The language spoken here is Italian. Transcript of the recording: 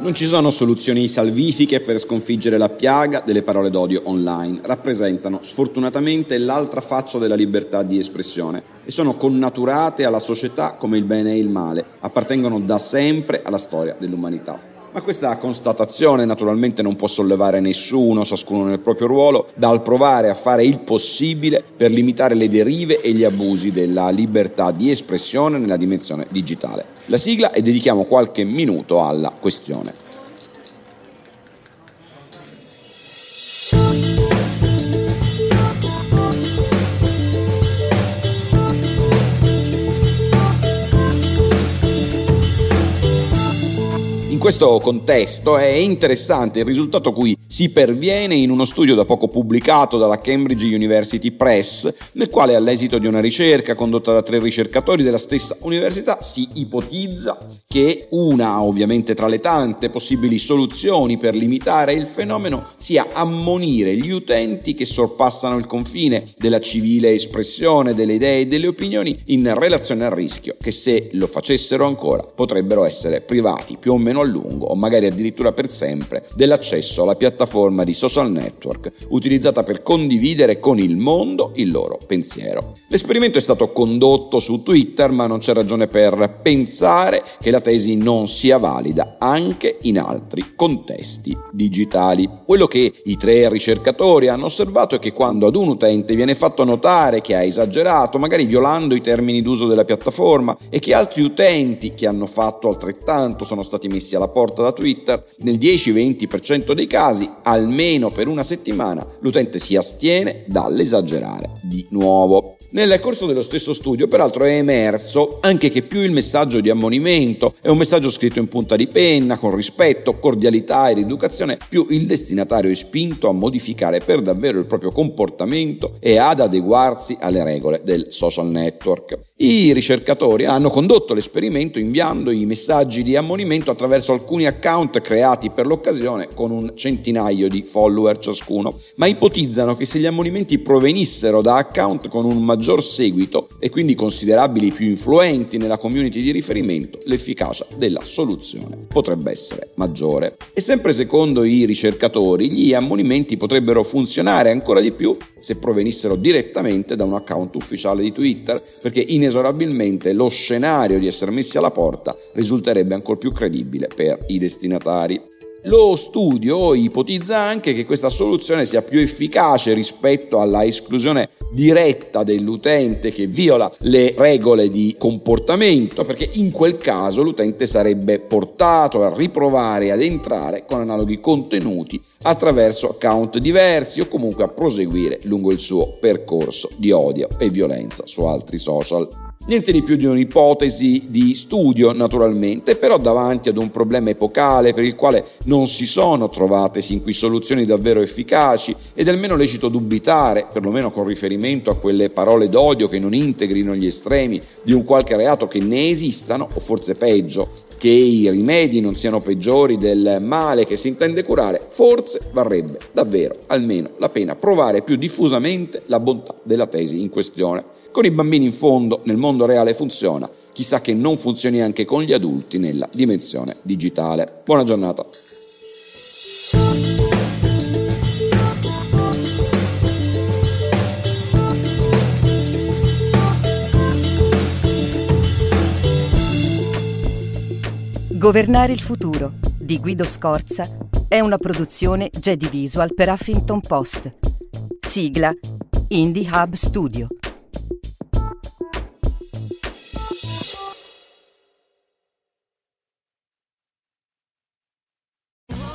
Non ci sono soluzioni salvifiche per sconfiggere la piaga delle parole d'odio online. Rappresentano sfortunatamente l'altra faccia della libertà di espressione e sono connaturate alla società come il bene e il male, appartengono da sempre alla storia dell'umanità. Ma questa constatazione naturalmente non può sollevare nessuno, ciascuno nel proprio ruolo, dal provare a fare il possibile per limitare le derive e gli abusi della libertà di espressione nella dimensione digitale la sigla e dedichiamo qualche minuto alla questione. Questo contesto è interessante il risultato cui si perviene in uno studio da poco pubblicato dalla Cambridge University Press, nel quale all'esito di una ricerca condotta da tre ricercatori della stessa università si ipotizza che una, ovviamente tra le tante possibili soluzioni per limitare il fenomeno, sia ammonire gli utenti che sorpassano il confine della civile espressione delle idee e delle opinioni in relazione al rischio che se lo facessero ancora potrebbero essere privati più o meno lungo o magari addirittura per sempre dell'accesso alla piattaforma di social network utilizzata per condividere con il mondo il loro pensiero. L'esperimento è stato condotto su Twitter ma non c'è ragione per pensare che la tesi non sia valida anche in altri contesti digitali. Quello che i tre ricercatori hanno osservato è che quando ad un utente viene fatto notare che ha esagerato, magari violando i termini d'uso della piattaforma, e che altri utenti che hanno fatto altrettanto sono stati messi alla porta da Twitter, nel 10-20% dei casi, almeno per una settimana, l'utente si astiene dall'esagerare di nuovo. Nel corso dello stesso studio, peraltro, è emerso anche che più il messaggio di ammonimento è un messaggio scritto in punta di penna, con rispetto, cordialità ed educazione, più il destinatario è spinto a modificare per davvero il proprio comportamento e ad adeguarsi alle regole del social network. I ricercatori hanno condotto l'esperimento inviando i messaggi di ammonimento attraverso alcuni account creati per l'occasione con un centinaio di follower ciascuno, ma ipotizzano che se gli ammonimenti provenissero da account con un maggior maggior seguito e quindi considerabili più influenti nella community di riferimento, l'efficacia della soluzione potrebbe essere maggiore. E sempre secondo i ricercatori, gli ammonimenti potrebbero funzionare ancora di più se provenissero direttamente da un account ufficiale di Twitter, perché inesorabilmente lo scenario di essere messi alla porta risulterebbe ancora più credibile per i destinatari. Lo studio ipotizza anche che questa soluzione sia più efficace rispetto alla esclusione diretta dell'utente che viola le regole di comportamento, perché in quel caso l'utente sarebbe portato a riprovare ad entrare con analoghi contenuti attraverso account diversi o comunque a proseguire lungo il suo percorso di odio e violenza su altri social. Niente di più di un'ipotesi di studio, naturalmente, però davanti ad un problema epocale per il quale non si sono trovate sin qui soluzioni davvero efficaci ed è almeno lecito dubitare, perlomeno con riferimento a quelle parole d'odio che non integrino gli estremi di un qualche reato che ne esistano, o forse peggio, che i rimedi non siano peggiori del male che si intende curare, forse varrebbe davvero almeno la pena provare più diffusamente la bontà della tesi in questione. Con i bambini in fondo nel mondo reale funziona, chissà che non funzioni anche con gli adulti nella dimensione digitale. Buona giornata. Governare il futuro di Guido Scorza è una produzione Jedi Visual per Huffington Post. Sigla Indie Hub Studio.